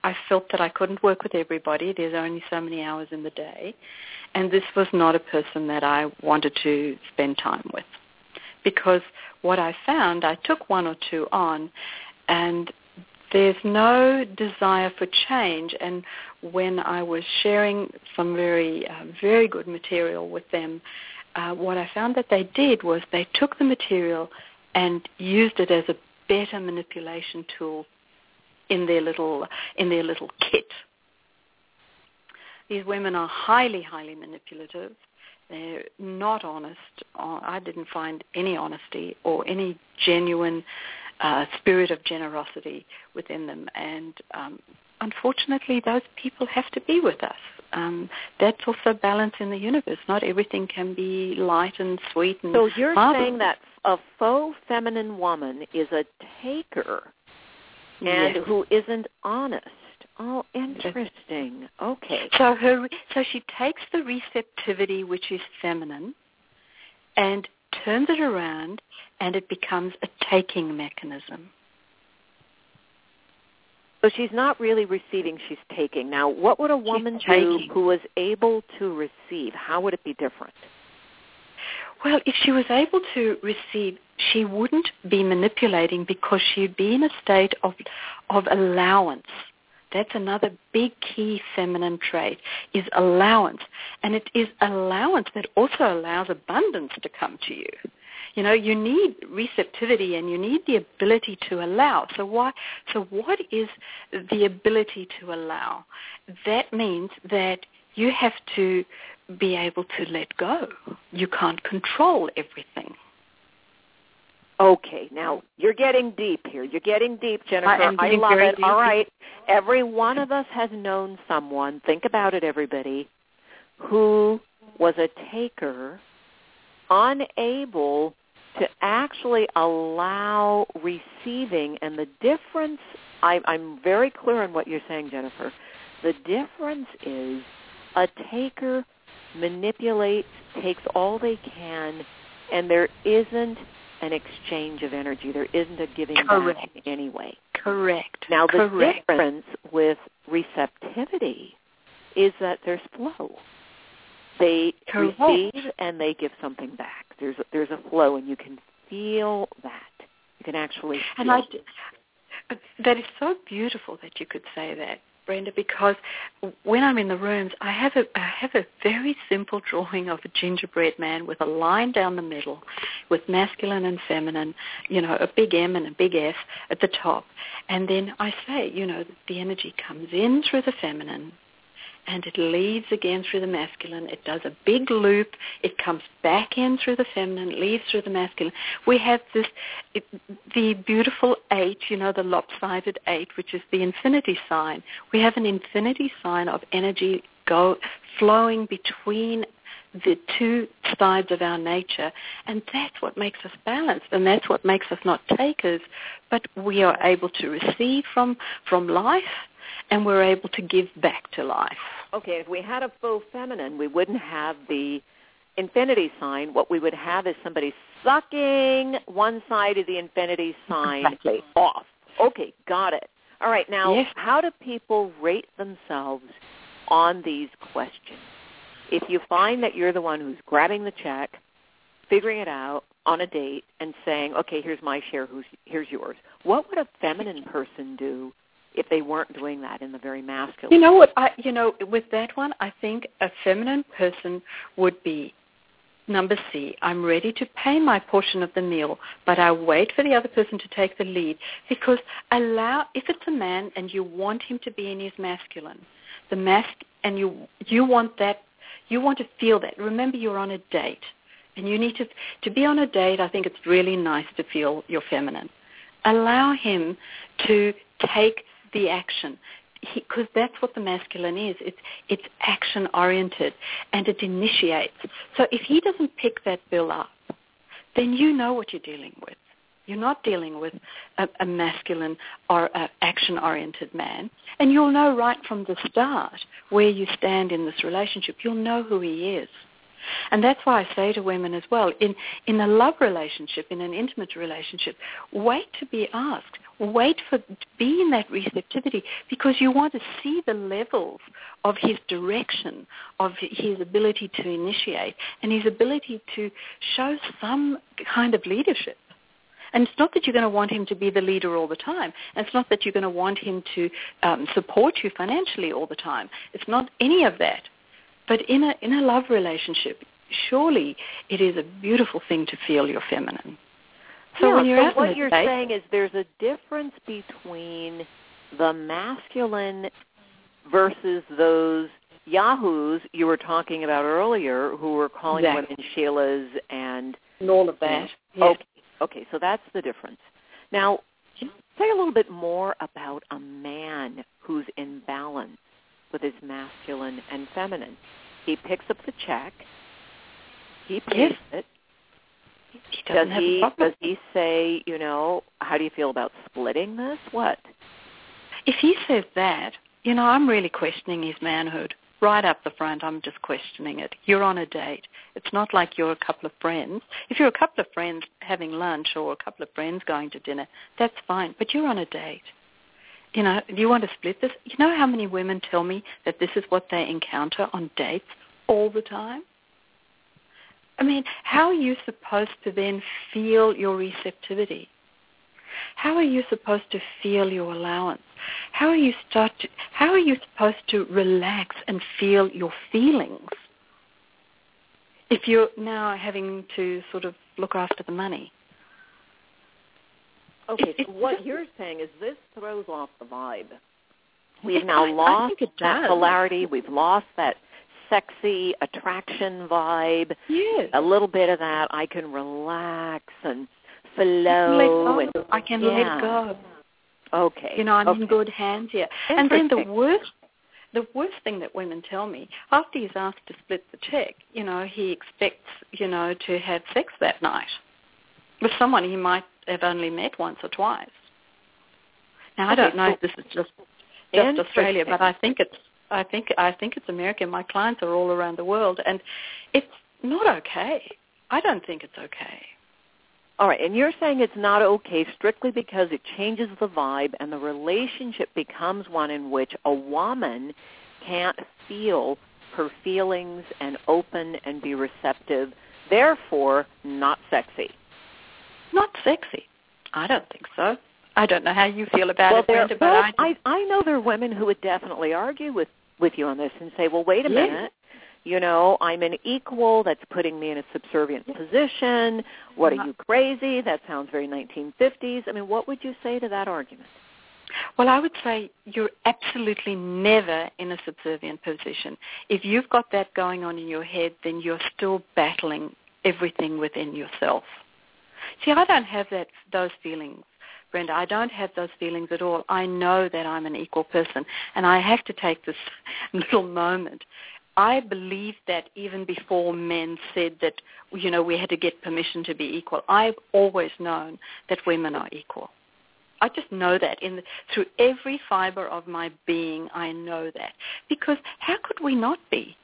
I, felt that I couldn't work with everybody. There's only so many hours in the day, and this was not a person that I wanted to spend time with, because what I found, I took one or two on, and there's no desire for change. And when I was sharing some very, uh, very good material with them, uh, what I found that they did was they took the material and used it as a better manipulation tool in their little in their little kit. These women are highly, highly manipulative. They're not honest. Uh, I didn't find any honesty or any genuine uh, spirit of generosity within them, and um, unfortunately, those people have to be with us. Um, that's also balance in the universe. Not everything can be light and sweet and So you're marvelous. saying that a faux feminine woman is a taker and Yes. who isn't honest. Oh, interesting. Okay. So her, so she takes the receptivity, which is feminine, and turns it around, and it becomes a taking mechanism. So she's not really receiving, she's taking. Now, what would a woman do who was able to receive? How would it be different? Well, if she was able to receive, she wouldn't be manipulating because she'd be in a state of of allowance. That's another big key feminine trait is allowance. And it is allowance that also allows abundance to come to you. You know, you need receptivity and you need the ability to allow. So why so what is the ability to allow? That means that you have to be able to let go. You can't control everything. Okay, now you're getting deep here. You're getting deep, Jennifer. I getting love it. deep. All right. Every one of us has known someone, think about it everybody, who was a taker, unable to actually allow receiving and the difference I, I'm very clear on what you're saying, Jennifer. The difference is a taker manipulates, takes all they can, and there isn't an exchange of energy. There isn't a giving Correct. back anyway. Correct. Now the Correct. difference with receptivity is that there's flow. They Correct. receive and they give something back. There's a, there's a flow, and you can feel that. You can actually feel. And I, that is so beautiful that you could say that, Brenda, because when I'm in the rooms, I have a I have a very simple drawing of a gingerbread man with a line down the middle, with masculine and feminine, you know, a big M and a big F at the top, and then I say, you know, the energy comes in through the feminine, and it leaves again through the masculine. It does a big loop. It comes back in through the feminine, leaves through the masculine. We have this, it, the beautiful eight, you know, the lopsided eight, which is the infinity sign. We have an infinity sign of energy go flowing between the two sides of our nature, and that's what makes us balanced, and that's what makes us not takers, but we are able to receive from from life and we're able to give back to life. Okay, if we had a faux feminine, we wouldn't have the infinity sign, what we would have is somebody sucking one side of the infinity sign Exactly. off. Okay, got it. All right, now Yes. how do people rate themselves on these questions? If you find that you're the one who's grabbing the check, figuring it out on a date and saying, "Okay, here's my share, who's here's yours." What would a feminine person do if they weren't doing that in the very masculine? You know what? I you know with that one, I think a feminine person would be number C. I'm ready to pay my portion of the meal, but I wait for the other person to take the lead because allow if it's a man and you want him to be in his masculine, the mask and you you want that you want to feel that. Remember, you're on a date. And you need to to be on a date. I think it's really nice to feel you're feminine. Allow him to take the action because that's what the masculine is. It's it's action oriented and it initiates. So if he doesn't pick that bill up, then you know what you're dealing with. You're not dealing with a, a masculine or action oriented man, and you'll know right from the start where you stand in this relationship. You'll know who he is. And that's why I say to women as well, in, in a love relationship, in an intimate relationship, wait to be asked. Wait for be in that receptivity because you want to see the levels of his direction, of his ability to initiate, and his ability to show some kind of leadership. And it's not that you're going to want him to be the leader all the time. And it's not that you're going to want him to um, support you financially all the time. It's not any of that. But in a in a love relationship, surely it is a beautiful thing to feel you're feminine. So yeah, when you're so out what in a you're date- saying is there's a difference between the masculine versus those yahoos you were talking about earlier who were calling Exactly. women Sheilas and and all of that. Okay, okay, so that's the difference. Now, say a little bit more about a man who's in balance with his masculine and feminine. He picks up the check. He pays Yes. it. He doesn't Does have a he does he say, you know, how do you feel about splitting this? What? If he says that, you know, I'm really questioning his manhood. Right up the front, I'm just questioning it. You're on a date. It's not like you're a couple of friends. If you're a couple of friends having lunch or a couple of friends going to dinner, that's fine. But you're on a date. You know, do you want to split this? You know how many women tell me that this is what they encounter on dates all the time? I mean, how are you supposed to then feel your receptivity? How are you supposed to feel your allowance? How are you start to, how are you supposed to relax and feel your feelings if you're now having to sort of look after the money? Okay, so *laughs* what you're saying is this throws off the vibe. We've now lost that polarity. We've lost that sexy attraction vibe. Yes. A little bit of that I can relax and flow. let go. and, I can yeah. let go. Okay. You know, I'm okay. in good hands here. And then the worst the worst thing that women tell me, after he's asked to split the check, you know, he expects, you know, to have sex that night with someone he might have only met once or twice. Now I uh, don't know if this is just just Australia, but I think it's I think I think it's American. My clients are all around the world and it's not okay. I don't think it's okay. All right, and you're saying it's not okay strictly because it changes the vibe and the relationship becomes one in which a woman can't feel her feelings and open and be receptive, therefore not sexy. Not sexy. I don't think so. I don't know how you feel about well, it, Brenda, but well, I, I I know there are women who would definitely argue with with you on this and say, "Well, wait a Yes. minute. You know, I'm an equal. That's putting me in a subservient position. What are Uh-huh. you crazy? That sounds very 1950s. I mean, what would you say to that argument? Well, I would say you're absolutely never in a subservient position. If you've got that going on in your head, then you're still battling everything within yourself. See, I don't have that those feelings, Brenda. I don't have those feelings at all. I know that I'm an equal person, and I have to take this *laughs* little moment. I believe that even before men said that, you know, we had to get permission to be equal. I've always known that women are equal. I just know that in the, through every fiber of my being. I know that because how could we not be?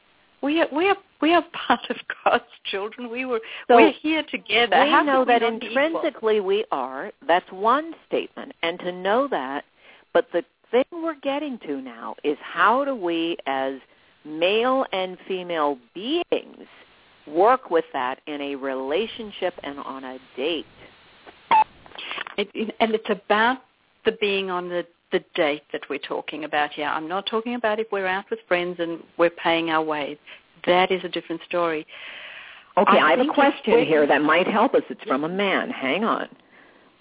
We are we are we are part of *laughs* God's children. We were So we're here together. we How know could we that equal? intrinsically we are. That's one statement. And to know that, but the thing we're getting to now is how do we as male and female beings work with that in a relationship and on a date? It, it- and it's about the being on the the date that we're talking about here. I'm not talking about if we're out with friends and we're paying our way. That is a different story. Okay, I I, have a question here that might help us. It's from a man. Hang on.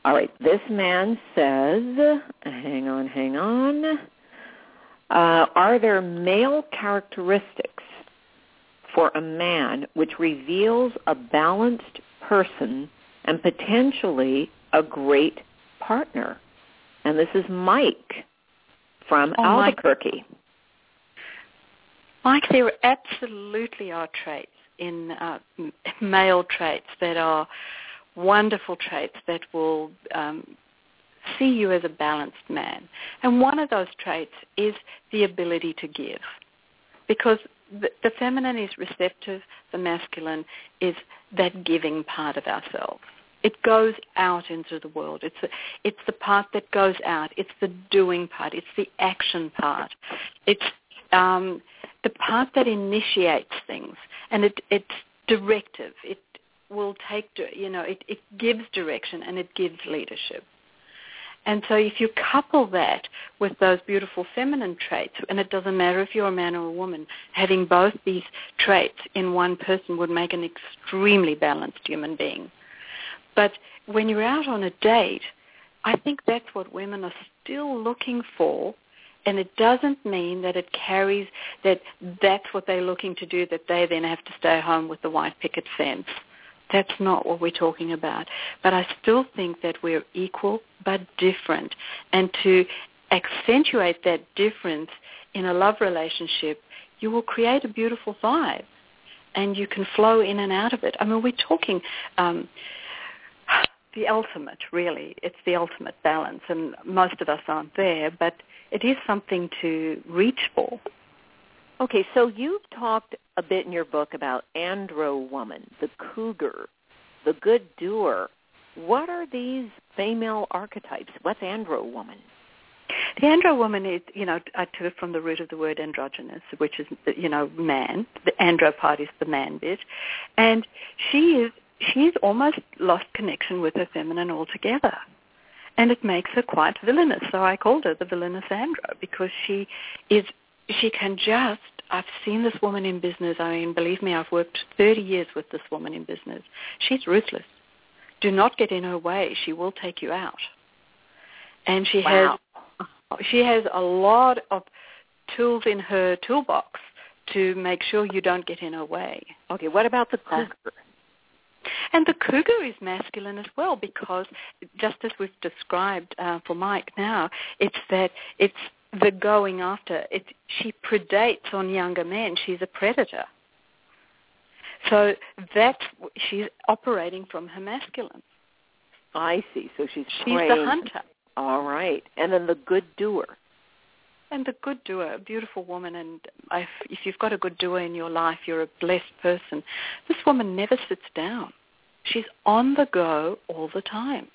All right, this man says, hang on, hang on. Uh, are there male characteristics for a man which reveals a balanced person and potentially a great partner? And this is Mike from Oh, Mike. Albuquerque. Mike, there absolutely are traits in uh, m- male traits that are wonderful traits that will um, see you as a balanced man. And one of those traits is the ability to give. Because the, the feminine is receptive, the masculine is that giving part of ourselves. It goes out into the world. It's, a, it's the part that goes out. It's the doing part. It's the action part. It's um, the part that initiates things, and it, it's directive. It will take, you know, it, it gives direction and it gives leadership. And so if you couple that with those beautiful feminine traits, and it doesn't matter if you're a man or a woman, having both these traits in one person would make an extremely balanced human being. But when you're out on a date, I think that's what women are still looking for and it doesn't mean that it carries that that's what they're looking to do that they then have to stay home with the white picket fence. That's not what we're talking about. But i still think that we're equal but different. And to accentuate that difference in a love relationship you will create a beautiful vibe and you can flow in and out of it. I mean we're talking um the ultimate, really. It's the ultimate balance, and most of us aren't there, but it is something to reach for. Okay, so you've talked a bit in your book about andro woman, the cougar, the good doer. What are these female archetypes? What's andro woman? The andro woman is, you know, I took it from the root of the word androgynous, which is, you know, man. The andro part is the man bit, and she is she's almost lost connection with her feminine altogether. And it makes her quite villainous. So I called her the villainous andro because she is she can just I've seen this woman in business. I mean, believe me, I've worked 30 years with this woman in business. She's ruthless. Do not get in her way. She will take you out. And she Wow. has she has a lot of tools in her toolbox to make sure you don't get in her way. Okay, what about the cougar? And the cougar is masculine as well because just as we've described uh, for Mike now, it's that it's the going after. It, she predates on younger men. She's a predator. So that's she's operating from her masculine. I see. So she's She's trained. the hunter. All right. And then the good doer. And a good doer, a beautiful woman, and if you've got a good doer in your life, you're a blessed person. This woman never sits down. She's on the go all the time.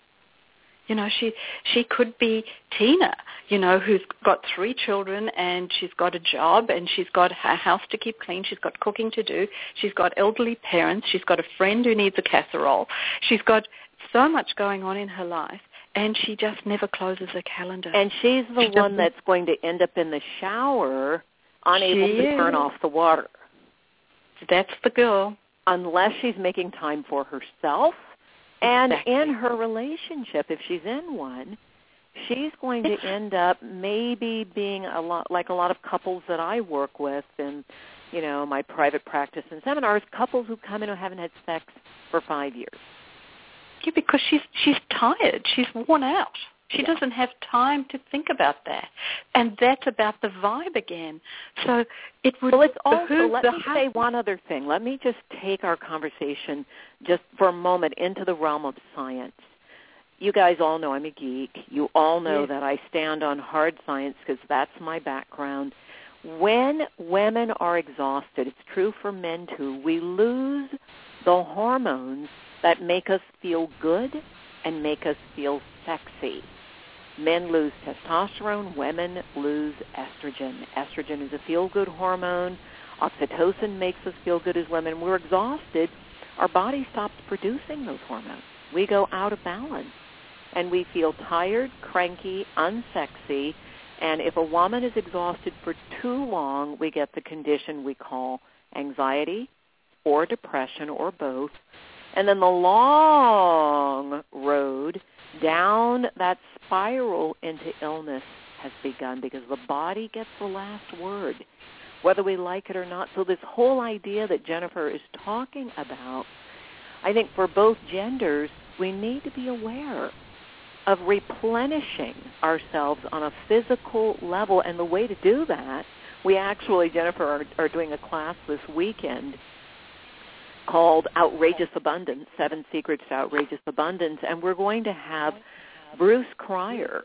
You know, she she could be Tina, you know, who's got three children and she's got a job and she's got her house to keep clean, she's got cooking to do, she's got elderly parents, she's got a friend who needs a casserole. She's got so much going on in her life and she just never closes her calendar. And she's the She one that's going to end up in the shower unable to turn off the water that's the girl. unless she's making time for herself and Exactly. in her relationship if she's in one she's going to end up maybe being a lot like a lot of couples that I work with in you know my private practice and seminars couples who come in who haven't had sex for 5 years Yeah, because she's she's tired. She's worn out. She Yeah. doesn't have time to think about that, and that's about the vibe again. So it would Well, it's also, let me say one other thing. Let me just take our conversation just for a moment into the realm of science. You guys all know I'm a geek. You all know Yes. that I stand on hard science because that's my background. when women are exhausted, it's true for men too, we lose the hormones that make us feel good and make us feel sexy. Men lose testosterone, women lose estrogen. Estrogen is a feel-good hormone. Oxytocin makes us feel good as women. We're exhausted. Our body stops producing those hormones. We go out of balance. And we feel tired, cranky, unsexy. And if a woman is exhausted for too long, we get the condition we call anxiety or depression or both. And then the long road down that spiral into illness has begun because the body gets the last word, whether we like it or not. So this whole idea that Jennifer is talking about, I think for both genders, we need to be aware of replenishing ourselves on a physical level. And the way to do that, we actually, Jennifer, are, are doing a class this weekend called Outrageous Abundance, Seven Secrets to Outrageous Abundance. And we're going to have Bruce Cryer,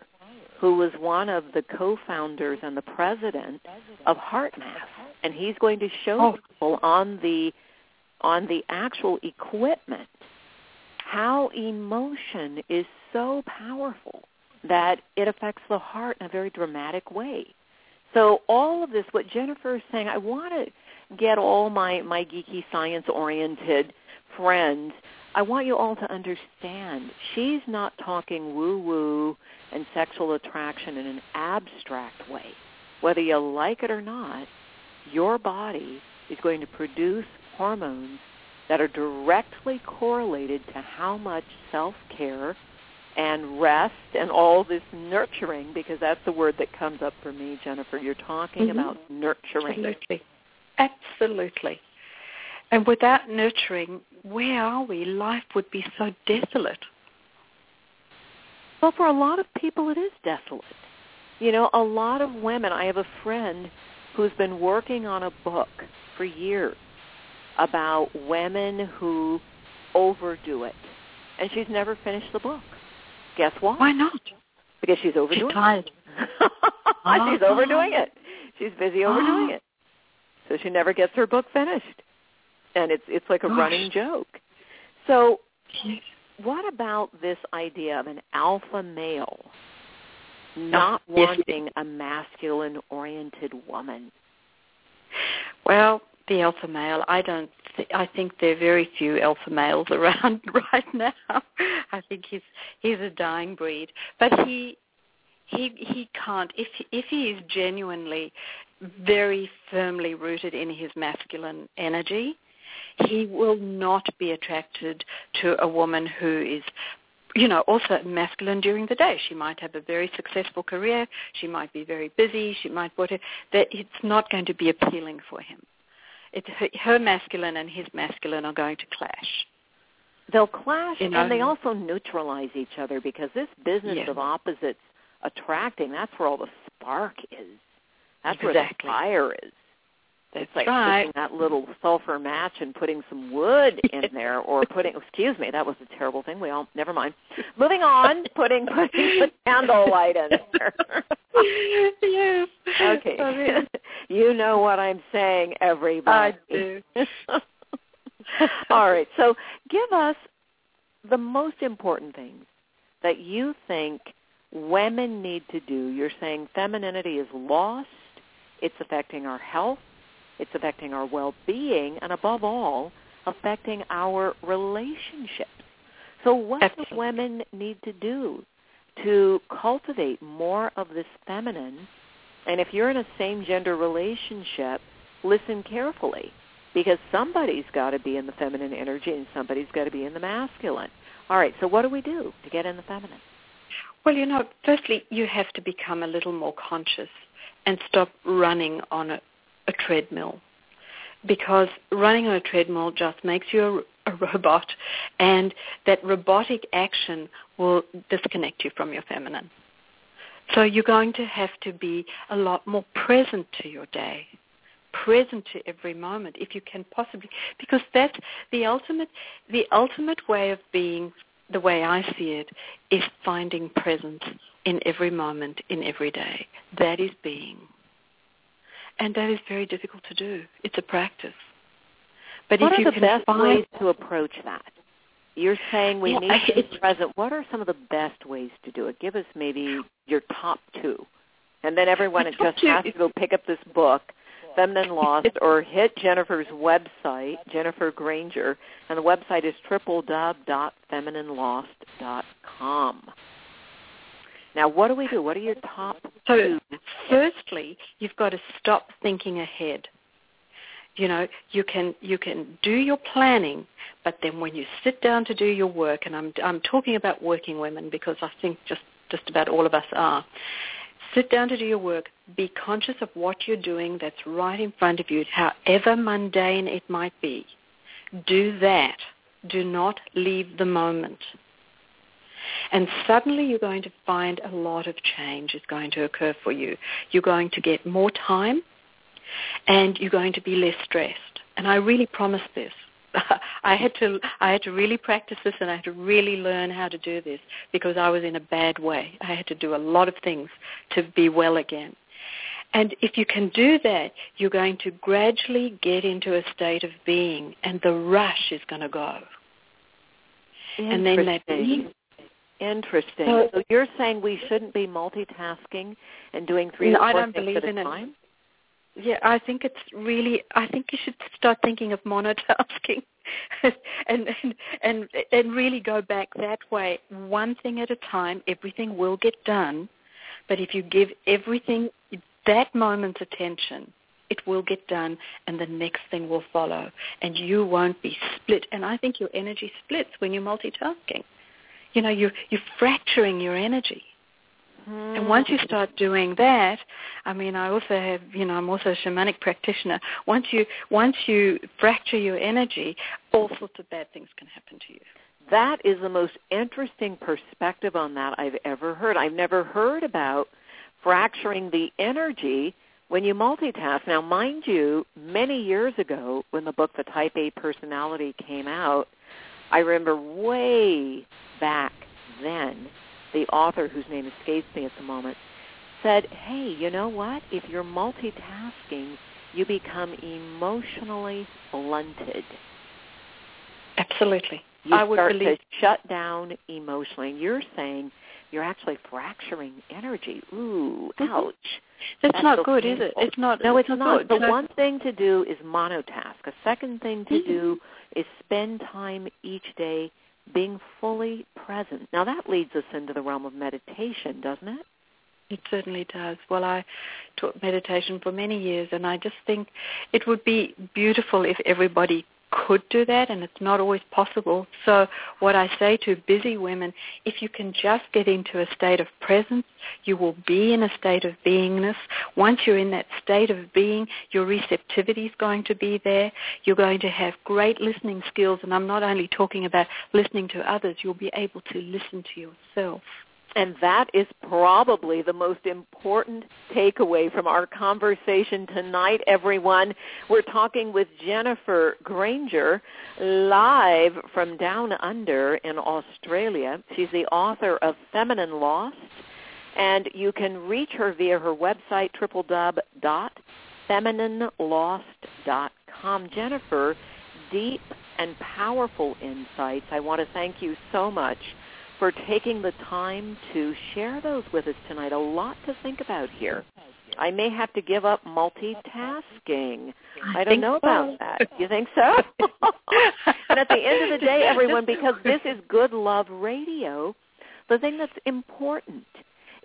who was one of the co-founders and the president of HeartMath. And he's going to show oh. people on the on the actual equipment how emotion is so powerful that it affects the heart in a very dramatic way. So all of this, what Jennifer is saying, I want to get all my, my geeky science-oriented friends, I want you all to understand she's not talking woo-woo and sexual attraction in an abstract way. Whether you like it or not, your body is going to produce hormones that are directly correlated to how much self-care and rest and all this nurturing, because that's the word that comes up for me, Jennifer. You're talking mm-hmm. about nurturing. Absolutely. Absolutely. And without nurturing, where are we? Life would be so desolate. Well, for a lot of people, it is desolate. You know, a lot of women, I have a friend who's been working on a book for years about women who overdo it. And she's never finished the book. Guess why? Why not? Because she's overdoing she's tired. it. *laughs* she's oh, overdoing it. She's busy overdoing oh. it so she never gets her book finished. And it's it's like a Gosh. running joke. So what about this idea of an alpha male not wanting a masculine oriented woman? Well, the alpha male, I don't th- I think there are very few alpha males *laughs* around right now. I think he's he's a dying breed. But he he he can't if if he is genuinely very firmly rooted in his masculine energy, he will not be attracted to a woman who is you know, also masculine during the day. She might have a very successful career. She might be very busy. She might whatever. That it's not going to be appealing for him. It's her, her masculine and his masculine are going to clash. They'll clash, you know? and they also neutralize each other because this business yeah. of opposites attracting, that's where all the spark is. That's exactly. where the fire is. That's it's like right. taking that little sulfur match and putting some wood *laughs* in there, or putting. Excuse me, that was a terrible thing. We all never mind. Moving on, *laughs* putting putting the candle light in there. yes. Okay. *laughs* you know what I'm saying, everybody. I do. all right. So, give us the most important things that you think women need to do. You're saying femininity is lost it's affecting our health. It's affecting our well-being, and above all, affecting our relationships. So what Excellent. do women need to do to cultivate more of this feminine? And if you're in a same-gender relationship, listen carefully because somebody's got to be in the feminine energy and somebody's got to be in the masculine. All right, so what do we do to get in the feminine? Well, you know, firstly, you have to become a little more conscious and stop running on a, a treadmill because running on a treadmill just makes you a, a, robot and that robotic action will disconnect you from your feminine. So you're going to have to be a lot more present to your day, present to every moment if you can possibly, because that's the ultimate, the ultimate way of being, the way I see it, is finding presence in every moment, in every day. That is being. and that is very difficult to do. It's a practice. But what if are you the can best find, ways to approach that? You're saying we Yeah, need to be present. What are some of the best ways to do it? Give us maybe your top two. And then everyone just two has to go pick up this book, Feminine Lost, *laughs* or hit Jennifer's website, Jennifer Granger, and the website is www.femininelost.com. Now, what do we do? What are your top So, two? firstly, you've got to stop thinking ahead. You know, you can you can do your planning, but then when you sit down to do your work, and I'm I'm talking about working women because I think just just about all of us are. Sit down to do your work. Be conscious of what you're doing that's right in front of you, however mundane it might be. Do that. Do not leave the moment. And suddenly you're going to find a lot of change is going to occur for you. You're going to get more time and you're going to be less stressed. And I really promise this. I had to I had to really practice this and I had to really learn how to do this because I was in a bad way. I had to do a lot of things to be well again. And if you can do that, you're going to gradually get into a state of being and the rush is going to go. And then that Interesting. Interesting. So- So you're saying we shouldn't be multitasking and doing three No, or four things at a in it. Yeah, I think it's really. I think you should start thinking of monotasking, *laughs* and, and and and really go back that way, one thing at a time. Everything will get done, but if you give everything that moment's attention, it will get done, and the next thing will follow, and you won't be split. And I think your energy splits when you're multitasking. You know, you're you're fracturing your energy. And once you start doing that, I mean, I also have, you know, I'm also a shamanic practitioner. Once you once you fracture your energy, all sorts of bad things can happen to you. That is the most interesting perspective on that I've ever heard. I've never heard about fracturing the energy when you multitask. Now, mind you, many years ago when the book The Type A Personality came out, I remember way back then, the author, whose name escapes me at the moment, said, hey, you know what? If you're multitasking, you become emotionally blunted. Absolutely. You I would start believe to shut down emotionally. And you're saying you're actually fracturing energy. Ooh, Mhm. ouch. that's, That's not good, is it? It's not. No, it's not. not. good. The one thing to do is monotask. A second thing to Mhm. do is spend time each day being fully present. Now that leads us into the realm of meditation, doesn't it? It certainly does. Well, I taught meditation for many years, and I just think it would be beautiful if everybody could do that, and it's not always possible. So what I say to busy women, if you can just get into a state of presence, you will be in a state of beingness. Once you're in that state of being, your receptivity is going to be there. You're going to have great listening skills, and I'm not only talking about listening to others, you'll be able to listen to yourself. And that is probably the most important takeaway from our conversation tonight, everyone. We're talking with Jennifer Granger live from down under in Australia. She's the author of Feminine Lost, and you can reach her via her website, www.femininelost.com. Jennifer, deep and powerful insights. I want to thank you so much for taking the time to share those with us tonight. A lot to think about here. I may have to give up multitasking. I, don't know about that. You think so? *laughs* and at the end of the day, everyone, because this is Good Love Radio, the thing that's important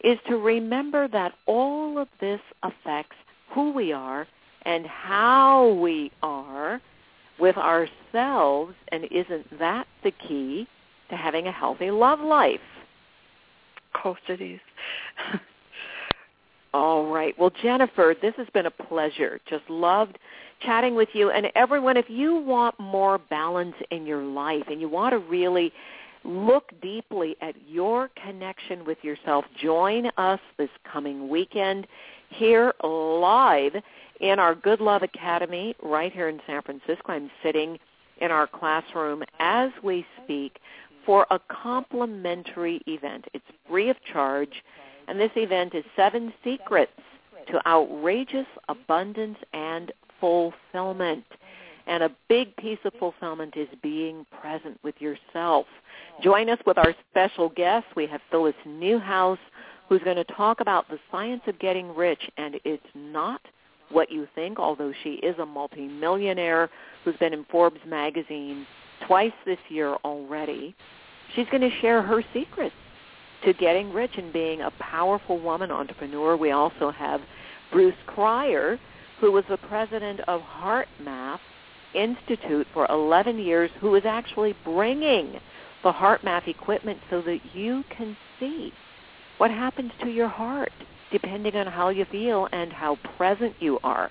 is to remember that all of this affects who we are and how we are with ourselves, and isn't that the key to having a healthy love life? Is. *laughs* All right. Well, Jennifer, this has been a pleasure. Just loved chatting with you. And everyone, if you want more balance in your life and you want to really look deeply at your connection with yourself, join us this coming weekend here live in our Good Love Academy right here in San Francisco. I'm sitting in our classroom as we speak for a complimentary event. It's free of charge, and this event is Seven Secrets to outrageous abundance and fulfillment. And a big piece of fulfillment is being present with yourself. Join us with our special guest. We have Phyllis Newhouse, who's going to talk about the science of getting rich. And it's not what you think, although she is a multimillionaire who's been in Forbes magazine twice this year already. She's going to share her secrets to getting rich and being a powerful woman entrepreneur. We also have Bruce Cryer, who was the president of HeartMath Institute for 11 years, who is actually bringing the HeartMath equipment so that you can see what happens to your heart depending on how you feel and how present you are.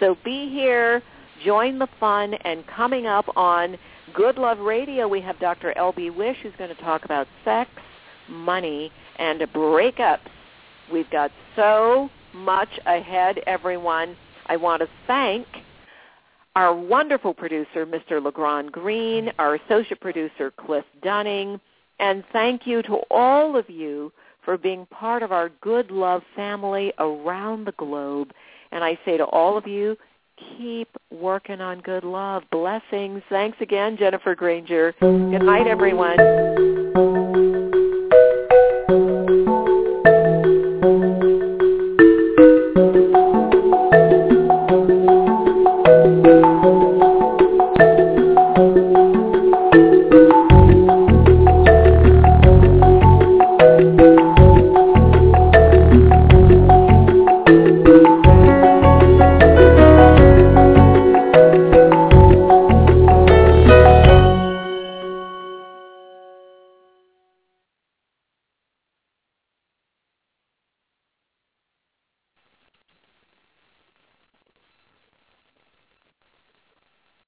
So be here, join the fun, and coming up on Good Love Radio, we have Dr. L.B. Wish who's going to talk about sex, money, and breakups. We've got so much ahead, everyone. I want to thank our wonderful producer, Mr. LeGrand Green, our associate producer, Cliff Dunning, and thank you to all of you for being part of our good love family around the globe. And I say to all of you, keep working on good love. Blessings. Thanks again, Jennifer Granger. Good night, everyone.